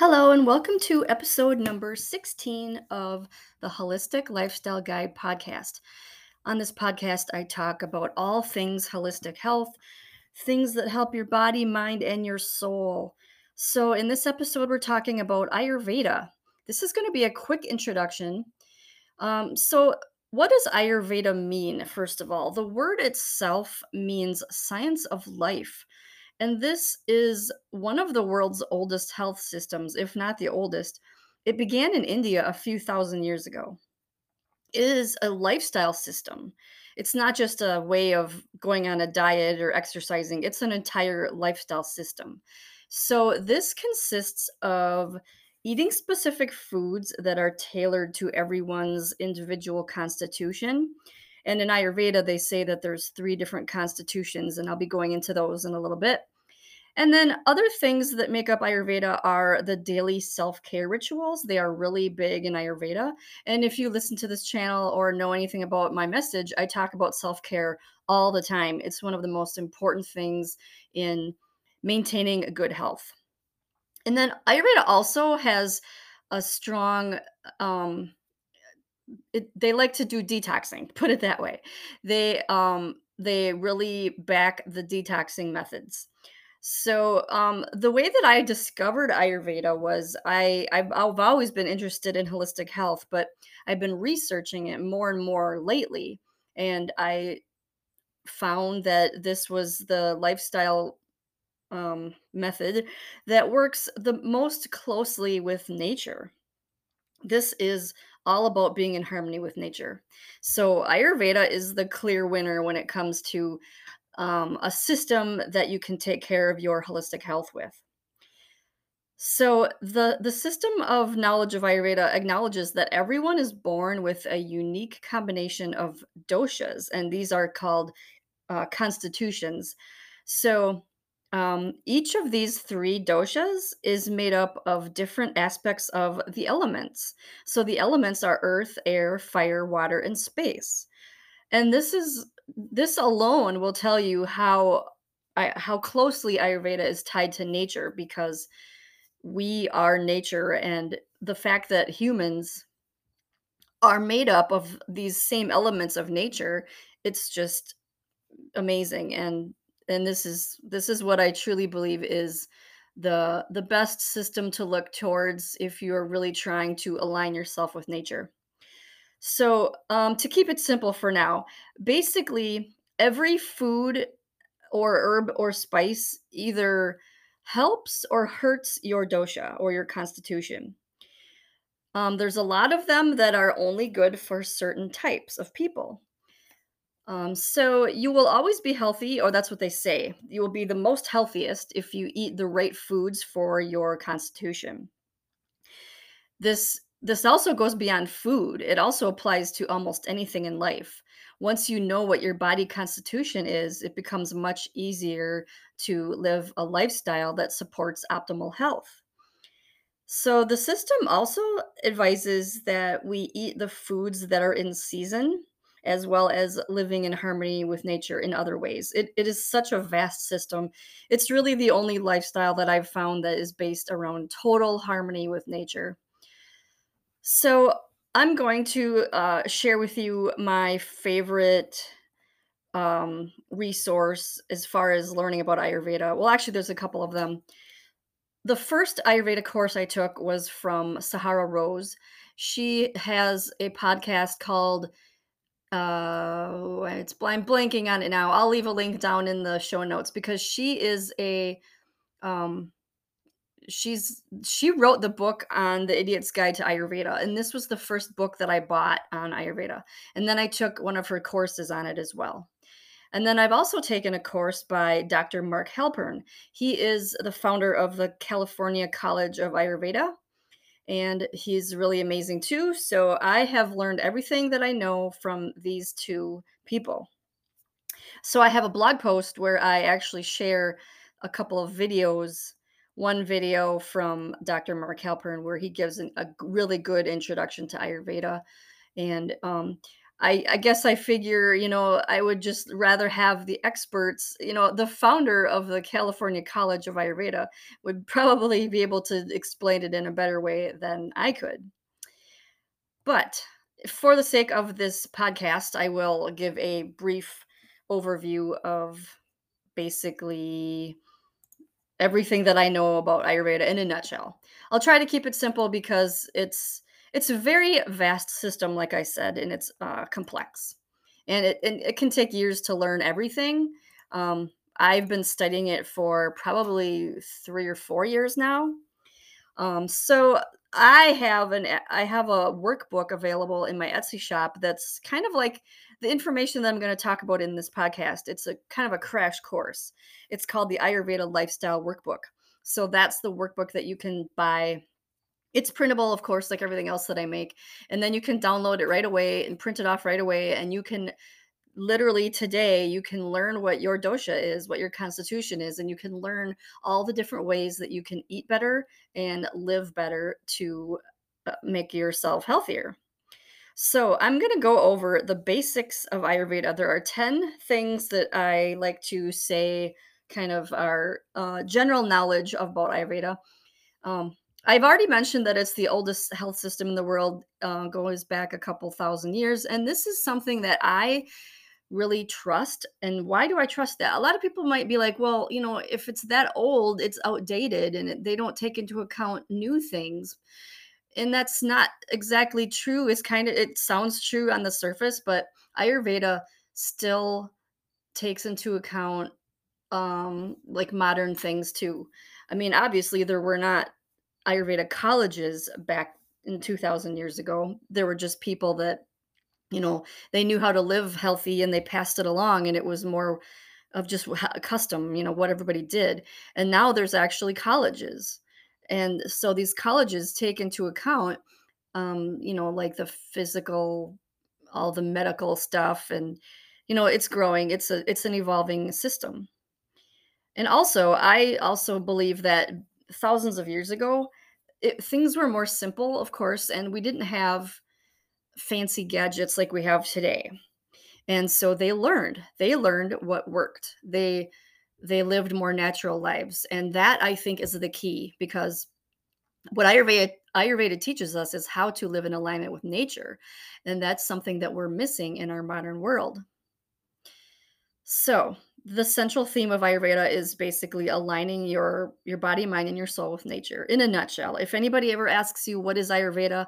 Hello, and welcome to episode number 16 of the Holistic Lifestyle Guide podcast. On this podcast, I talk about all things holistic health, things that help your body, mind, and your soul. So, in this episode, we're talking about Ayurveda. This is going to be a quick introduction. Um, so, what does Ayurveda mean, first of all? The word itself means science of life. And this is one of the world's oldest health systems, if not the oldest. It began in India a few thousand years ago. It is a lifestyle system. It's not just a way of going on a diet or exercising, it's an entire lifestyle system. So, this consists of eating specific foods that are tailored to everyone's individual constitution. And in Ayurveda, they say that there's three different constitutions, and I'll be going into those in a little bit. And then other things that make up Ayurveda are the daily self care rituals. They are really big in Ayurveda. And if you listen to this channel or know anything about my message, I talk about self care all the time. It's one of the most important things in maintaining a good health. And then Ayurveda also has a strong, um, it, they like to do detoxing, put it that way. They, um, they really back the detoxing methods. So, um, the way that I discovered Ayurveda was I I've, I've always been interested in holistic health, but I've been researching it more and more lately, and I found that this was the lifestyle um, method that works the most closely with nature. This is all about being in harmony with nature. So, Ayurveda is the clear winner when it comes to um, a system that you can take care of your holistic health with. So the the system of knowledge of Ayurveda acknowledges that everyone is born with a unique combination of doshas, and these are called uh, constitutions. So um, each of these three doshas is made up of different aspects of the elements. So the elements are earth, air, fire, water, and space. And this is this alone will tell you how I, how closely Ayurveda is tied to nature because we are nature and the fact that humans are made up of these same elements of nature it's just amazing and and this is this is what I truly believe is the the best system to look towards if you're really trying to align yourself with nature. So, um, to keep it simple for now, basically, every food or herb or spice either helps or hurts your dosha or your constitution. Um, there's a lot of them that are only good for certain types of people. Um, so you will always be healthy, or that's what they say. You will be the most healthiest if you eat the right foods for your constitution. This this also goes beyond food. It also applies to almost anything in life. Once you know what your body constitution is, it becomes much easier to live a lifestyle that supports optimal health. So, the system also advises that we eat the foods that are in season, as well as living in harmony with nature in other ways. It, it is such a vast system. It's really the only lifestyle that I've found that is based around total harmony with nature. So I'm going to uh, share with you my favorite um, resource as far as learning about Ayurveda. Well, actually, there's a couple of them. The first Ayurveda course I took was from Sahara Rose. She has a podcast called uh it's I'm blanking on it now. I'll leave a link down in the show notes because she is a um she's she wrote the book on the idiot's guide to ayurveda and this was the first book that i bought on ayurveda and then i took one of her courses on it as well. And then i've also taken a course by dr mark halpern. He is the founder of the california college of ayurveda and he's really amazing too so i have learned everything that i know from these two people. So i have a blog post where i actually share a couple of videos one video from Dr. Mark Halpern where he gives an, a really good introduction to Ayurveda. And um, I, I guess I figure, you know, I would just rather have the experts, you know, the founder of the California College of Ayurveda would probably be able to explain it in a better way than I could. But for the sake of this podcast, I will give a brief overview of basically everything that I know about Ayurveda in a nutshell. I'll try to keep it simple because it's it's a very vast system, like I said, and it's uh, complex, and it and it can take years to learn everything. Um, I've been studying it for probably three or four years now. Um, so I have an I have a workbook available in my Etsy shop that's kind of like the information that I'm going to talk about in this podcast. It's a kind of a crash course. It's called the Ayurveda Lifestyle Workbook. So that's the workbook that you can buy. It's printable, of course, like everything else that I make. And then you can download it right away and print it off right away. And you can literally today you can learn what your dosha is what your constitution is and you can learn all the different ways that you can eat better and live better to uh, make yourself healthier so i'm going to go over the basics of ayurveda there are 10 things that i like to say kind of our uh, general knowledge about ayurveda um, I've already mentioned that it's the oldest health system in the world, uh, goes back a couple thousand years. And this is something that I really trust. And why do I trust that? A lot of people might be like, well, you know, if it's that old, it's outdated and they don't take into account new things. And that's not exactly true. It's kind of, it sounds true on the surface, but Ayurveda still takes into account um like modern things too. I mean, obviously there were not Ayurveda colleges back in 2000 years ago. There were just people that you know they knew how to live healthy and they passed it along and it was more of just a custom you know what everybody did and now there's actually colleges and so these colleges take into account um you know like the physical all the medical stuff and you know it's growing it's a it's an evolving system and also i also believe that thousands of years ago it, things were more simple of course and we didn't have fancy gadgets like we have today. And so they learned. They learned what worked. They they lived more natural lives. And that I think is the key because what Ayurveda Ayurveda teaches us is how to live in alignment with nature. And that's something that we're missing in our modern world. So, the central theme of Ayurveda is basically aligning your your body, mind, and your soul with nature. In a nutshell, if anybody ever asks you what is Ayurveda,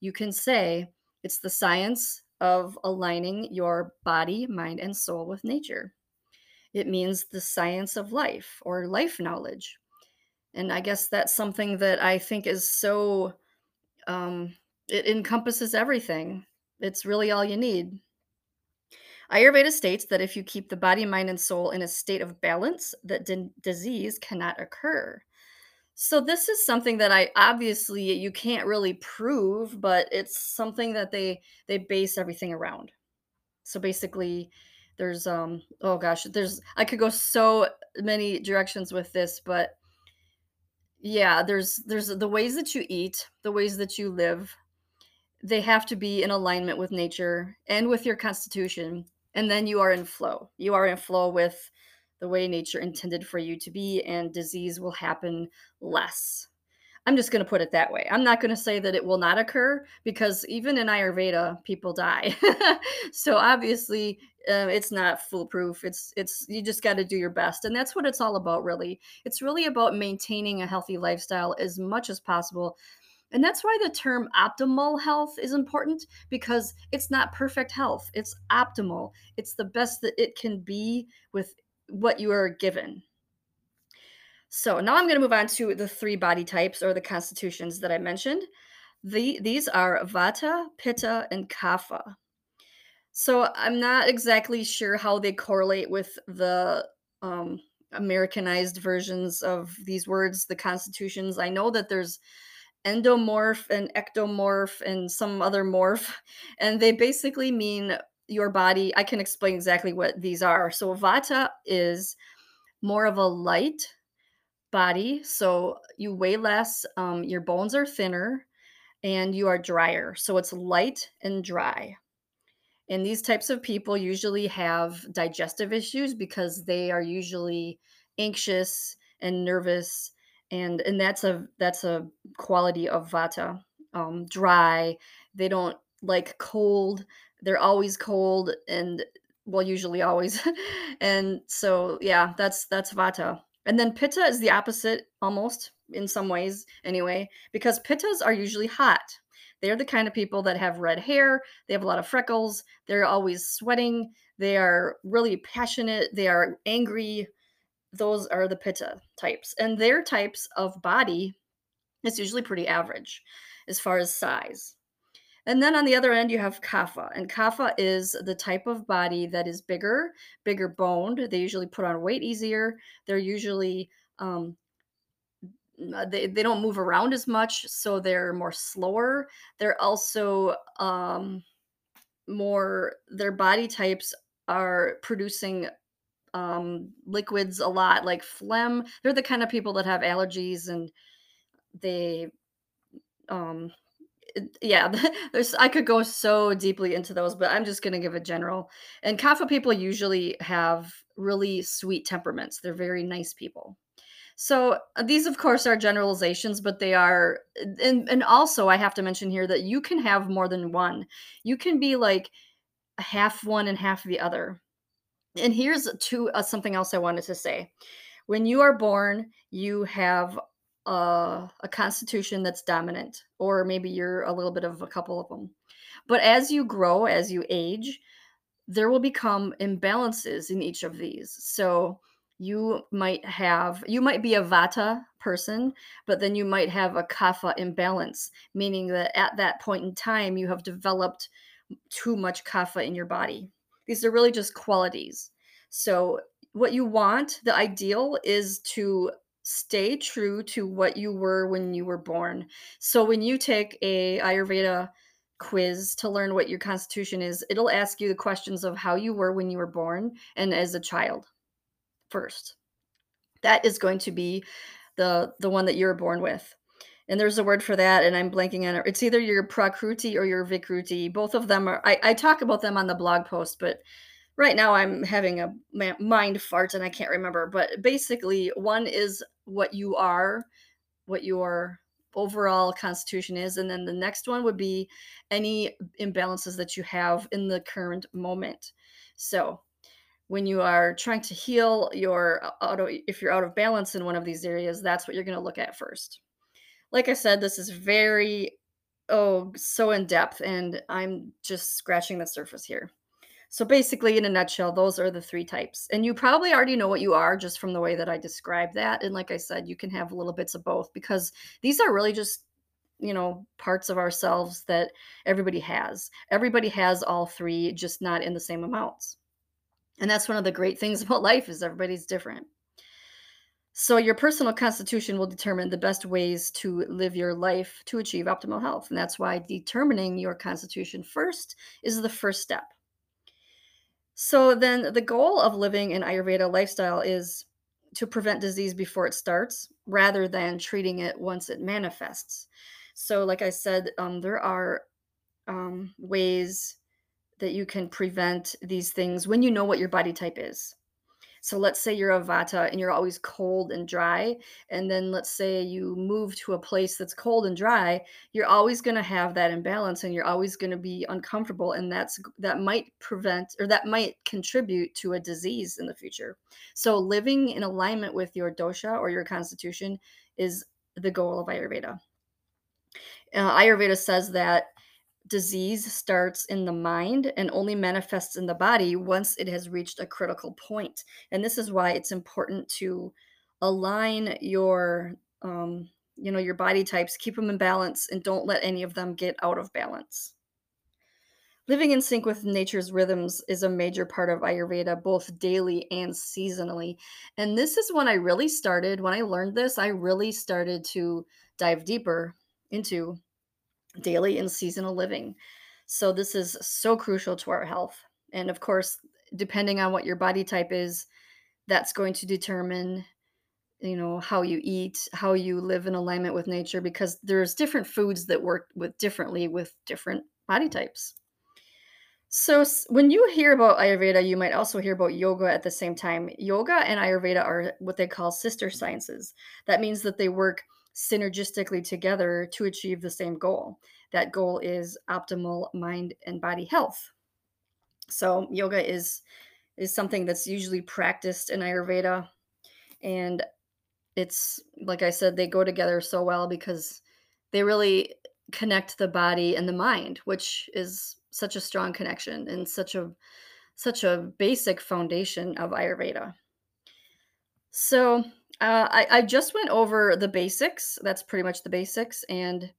you can say it's the science of aligning your body, mind, and soul with nature. It means the science of life or life knowledge. And I guess that's something that I think is so, um, it encompasses everything. It's really all you need. Ayurveda states that if you keep the body, mind, and soul in a state of balance, that disease cannot occur. So this is something that I obviously you can't really prove, but it's something that they they base everything around. So basically there's um oh gosh, there's I could go so many directions with this, but yeah, there's there's the ways that you eat, the ways that you live. They have to be in alignment with nature and with your constitution, and then you are in flow. You are in flow with the way nature intended for you to be, and disease will happen less. I'm just going to put it that way. I'm not going to say that it will not occur because even in Ayurveda, people die. so obviously, uh, it's not foolproof. It's it's you just got to do your best, and that's what it's all about. Really, it's really about maintaining a healthy lifestyle as much as possible. And that's why the term optimal health is important because it's not perfect health. It's optimal. It's the best that it can be with what you are given. So now I'm going to move on to the three body types or the constitutions that I mentioned. The, these are Vata, Pitta, and Kapha. So I'm not exactly sure how they correlate with the um, Americanized versions of these words, the constitutions. I know that there's endomorph and ectomorph and some other morph, and they basically mean your body. I can explain exactly what these are. So Vata is more of a light body. So you weigh less, um, your bones are thinner, and you are drier. So it's light and dry. And these types of people usually have digestive issues because they are usually anxious and nervous and and that's a that's a quality of vata um dry they don't like cold they're always cold and well usually always and so yeah that's that's vata and then pitta is the opposite almost in some ways anyway because pittas are usually hot. They're the kind of people that have red hair they have a lot of freckles they're always sweating they are really passionate they are angry. Those are the pitta types and their types of body is usually pretty average as far as size and then on the other end, you have kapha. And kapha is the type of body that is bigger, bigger boned. They usually put on weight easier. They're usually, um, uh, they, they don't move around as much, so they're more slower. They're also um, more, their body types are producing um, liquids a lot, like phlegm. They're the kind of people that have allergies and they um yeah, there's I could go so deeply into those, but I'm just gonna give a general. And Kapha people usually have really sweet temperaments. They're very nice people. So uh, these, of course, are generalizations, but they are, and and also I have to mention here that you can have more than one. You can be like half one and half the other. And here's two uh, something else I wanted to say. When you are born, you have uh, a constitution that's dominant, or maybe you're a little bit of a couple of them. But as you grow, as you age, there will become imbalances in each of these. So you might have, you might be a vata person, but then you might have a kapha imbalance, meaning that at that point in time, you have developed too much kapha in your body. These are really just qualities. So, what you want, the ideal is to stay true to what you were when you were born. So when you take a Ayurveda quiz to learn what your constitution is, it'll ask you the questions of how you were when you were born and as a child first. That is going to be the the one that you were born with. And there's a word for that, and I'm blanking on it. It's either your prakruti or your vikruti. Both of them are. I, I talk about them on the blog post, but right now I'm having a mind fart and I can't remember. But basically, one is what you are, what your overall constitution is, and then the next one would be any imbalances that you have in the current moment. So when you are trying to heal your uh, auto if you're out of balance in one of these areas that's what you're going to look at first like i said this is very oh so in depth and i'm just scratching the surface here so basically, in a nutshell, those are the three types. And you probably already know what you are just from the way that I described that. And like I said, you can have little bits of both because these are really just, you know, parts of ourselves that everybody has. Everybody has all three, just not in the same amounts. And that's one of the great things about life is everybody's different. So your personal constitution will determine the best ways to live your life to achieve optimal health. And that's why determining your constitution first is the first step. So then the goal of living an Ayurveda lifestyle is to prevent disease before it starts rather than treating it once it manifests. So, like I said, um, there are um, ways that you can prevent these things when you know what your body type is. So let's say you're a vata and you're always cold and dry. And then let's say you move to a place that's cold and dry, you're always going to have that imbalance and you're always going to be uncomfortable. And that's that might prevent or that might contribute to a disease in the future. So living in alignment with your dosha or your constitution is the goal of Ayurveda. Uh, Ayurveda says that disease starts in the mind and only manifests in the body once it has reached a critical point. And this is why it's important to align your um, you know your body types keep them in balance and don't let any of them get out of balance living in sync with nature's rhythms is a major part of ayurveda both daily and seasonally and this is when i really started when i learned this i really started to dive deeper into daily and seasonal living. So, this is so crucial to our health. And of course, depending on what your body type is, that's going to determine you know how you eat how you live in alignment with nature because there's different foods that work with differently with different body types So when you hear about Ayurveda, you might also hear about yoga at the same time. Yoga and Ayurveda are what they call sister sciences. That means that they work synergistically together to achieve the same goal. That goal is optimal mind and body health. So yoga is is something that's usually practiced in Ayurveda and it's like I said they go together so well because they really connect the body and the mind, which is such a strong connection and such a such a basic foundation of Ayurveda. So uh, I, I just went over the basics. That's pretty much the basics. And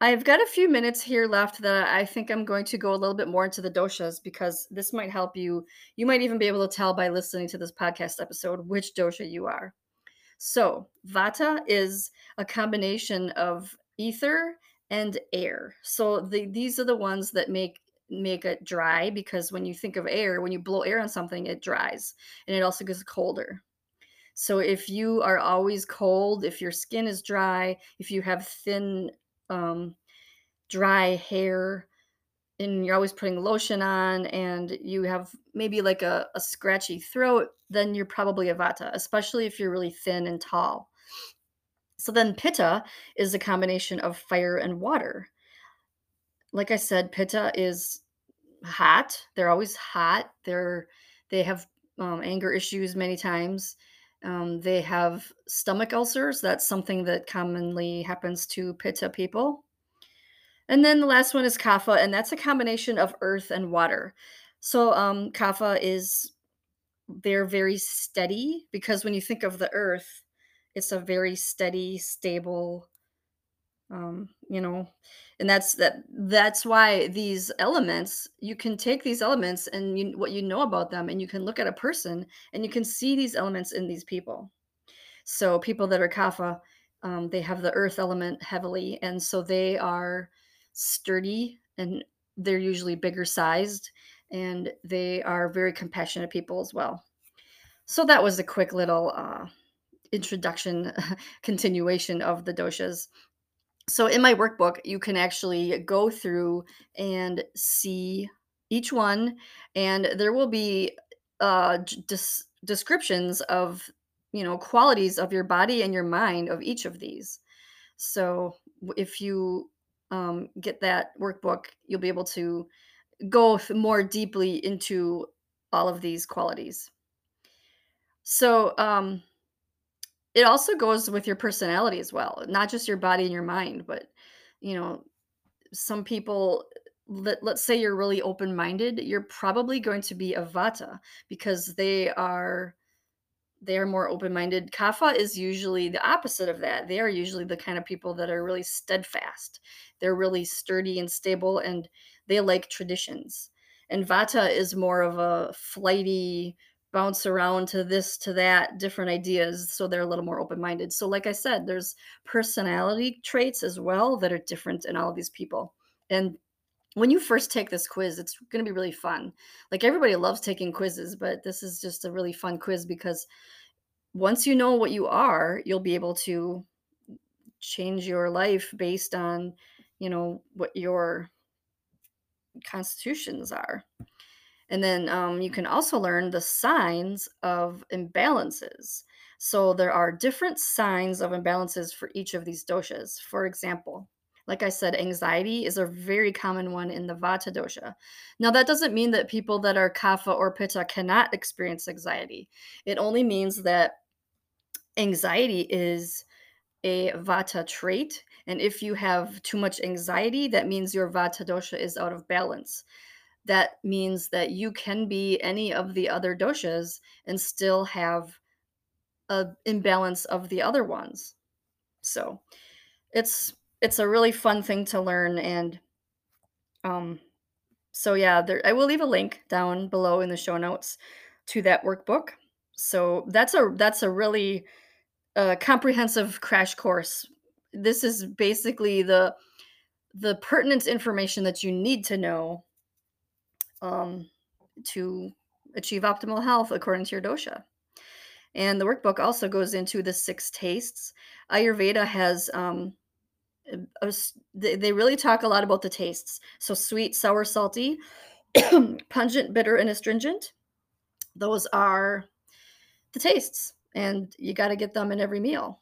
I've got a few minutes here left that I think I'm going to go a little bit more into the doshas because this might help you. You might even be able to tell by listening to this podcast episode which dosha you are. So, vata is a combination of ether and air. So the, these are the ones that make make it dry because when you think of air, when you blow air on something, it dries and it also gets colder. So if you are always cold, if your skin is dry, if you have thin, um, dry hair, and you're always putting lotion on, and you have maybe like a, a scratchy throat, then you're probably a vata, especially if you're really thin and tall. So then pitta is a combination of fire and water. Like I said, pitta is hot. They're always hot. They're they have um, anger issues many times. Um, they have stomach ulcers. That's something that commonly happens to pitta people. And then the last one is kapha, and that's a combination of earth and water. So um, kapha is they're very steady because when you think of the earth, it's a very steady, stable, um, you know, and that's that. That's why these elements you can take these elements and you, what you know about them, and you can look at a person and you can see these elements in these people. So people that are kapha, um, they have the earth element heavily, and so they are sturdy and they're usually bigger sized and they are very compassionate people as well. So that was a quick little uh, introduction continuation of the doshas. So in my workbook, you can actually go through and see each one, and there will be uh, des- descriptions of you know qualities of your body and your mind of each of these. So if you um, get that workbook, you'll be able to go more deeply into all of these qualities. So um, it also goes with your personality as well, not just your body and your mind, but you know, some people let, let's say you're really open-minded, you're probably going to be a vata because they are they are more open-minded. Kapha is usually the opposite of that. They are usually the kind of people that are really steadfast. They're really sturdy and stable and they like traditions. And Vata is more of a flighty, bounce around to this to that different ideas so they're a little more open-minded. So like i said there's personality traits as well that are different in all of these people. And when you first take this quiz it's going to be really fun. Like everybody loves taking quizzes but this is just a really fun quiz because once you know what you are you'll be able to change your life based on you know what your constitutions are and then um, you can also learn the signs of imbalances. So there are different signs of imbalances for each of these doshas. For example, like I said, anxiety is a very common one in the Vata dosha. Now, that doesn't mean that people that are Kapha or Pitta cannot experience anxiety. It only means that anxiety is a Vata trait. And if you have too much anxiety, that means your Vata dosha is out of balance that means that you can be any of the other doshas and still have a imbalance of the other ones. So it's it's a really fun thing to learn and um so yeah, there I will leave a link down below in the show notes to that workbook. So that's a that's a really uh, comprehensive crash course. This is basically the the pertinent information that you need to know um, to achieve optimal health according to your dosha. And the workbook also goes into the six tastes. Ayurveda has um, a, they really talk a lot about the tastes. So sweet, sour, salty. pungent, bitter, and astringent. Those are the tastes, and you got to get them in every meal.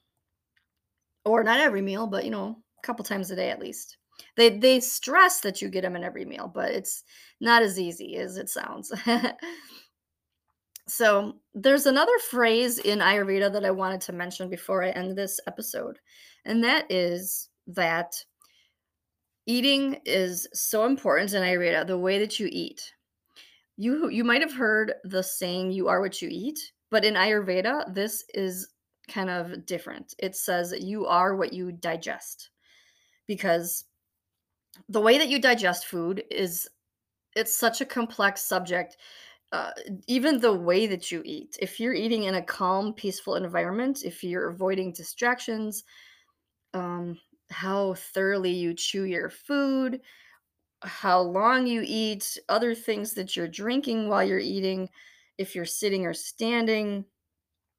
Or not every meal, but you know, a couple times a day at least. They they stress that you get them in every meal, but it's not as easy as it sounds. so, there's another phrase in Ayurveda that I wanted to mention before I end this episode, and that is that eating is so important in Ayurveda, the way that you eat. You you might have heard the saying you are what you eat, but in Ayurveda this is kind of different. It says you are what you digest. Because the way that you digest food is it's such a complex subject. Uh, even the way that you eat. If you're eating in a calm, peaceful environment, if you're avoiding distractions, um, how thoroughly you chew your food, how long you eat, other things that you're drinking while you're eating, if you're sitting or standing,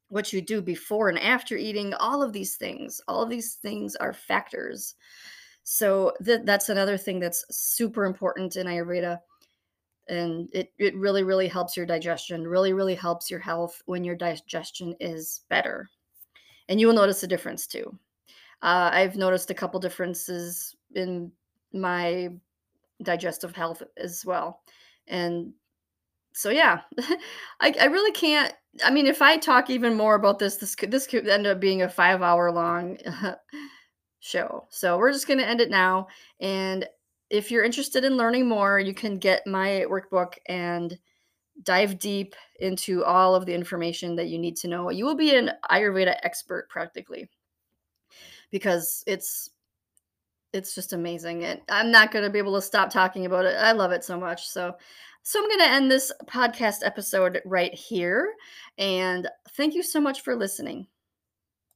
what you do before and after eating, all of these things, all of these things are factors. So th- that's another thing that's super important in Ayurveda. And it, it really, really helps your digestion, really, really helps your health when your digestion is better. And you will notice a difference too. Uh, I've noticed a couple differences in my digestive health as well. And so yeah, I, I really can't. I mean, if I talk even more about this, this could this could end up being a five hour long show. So we're just gonna end it now. And if you're interested in learning more, you can get my workbook and dive deep into all of the information that you need to know. You will be an Ayurveda expert practically because it's it's just amazing and i'm not going to be able to stop talking about it i love it so much so so i'm going to end this podcast episode right here and thank you so much for listening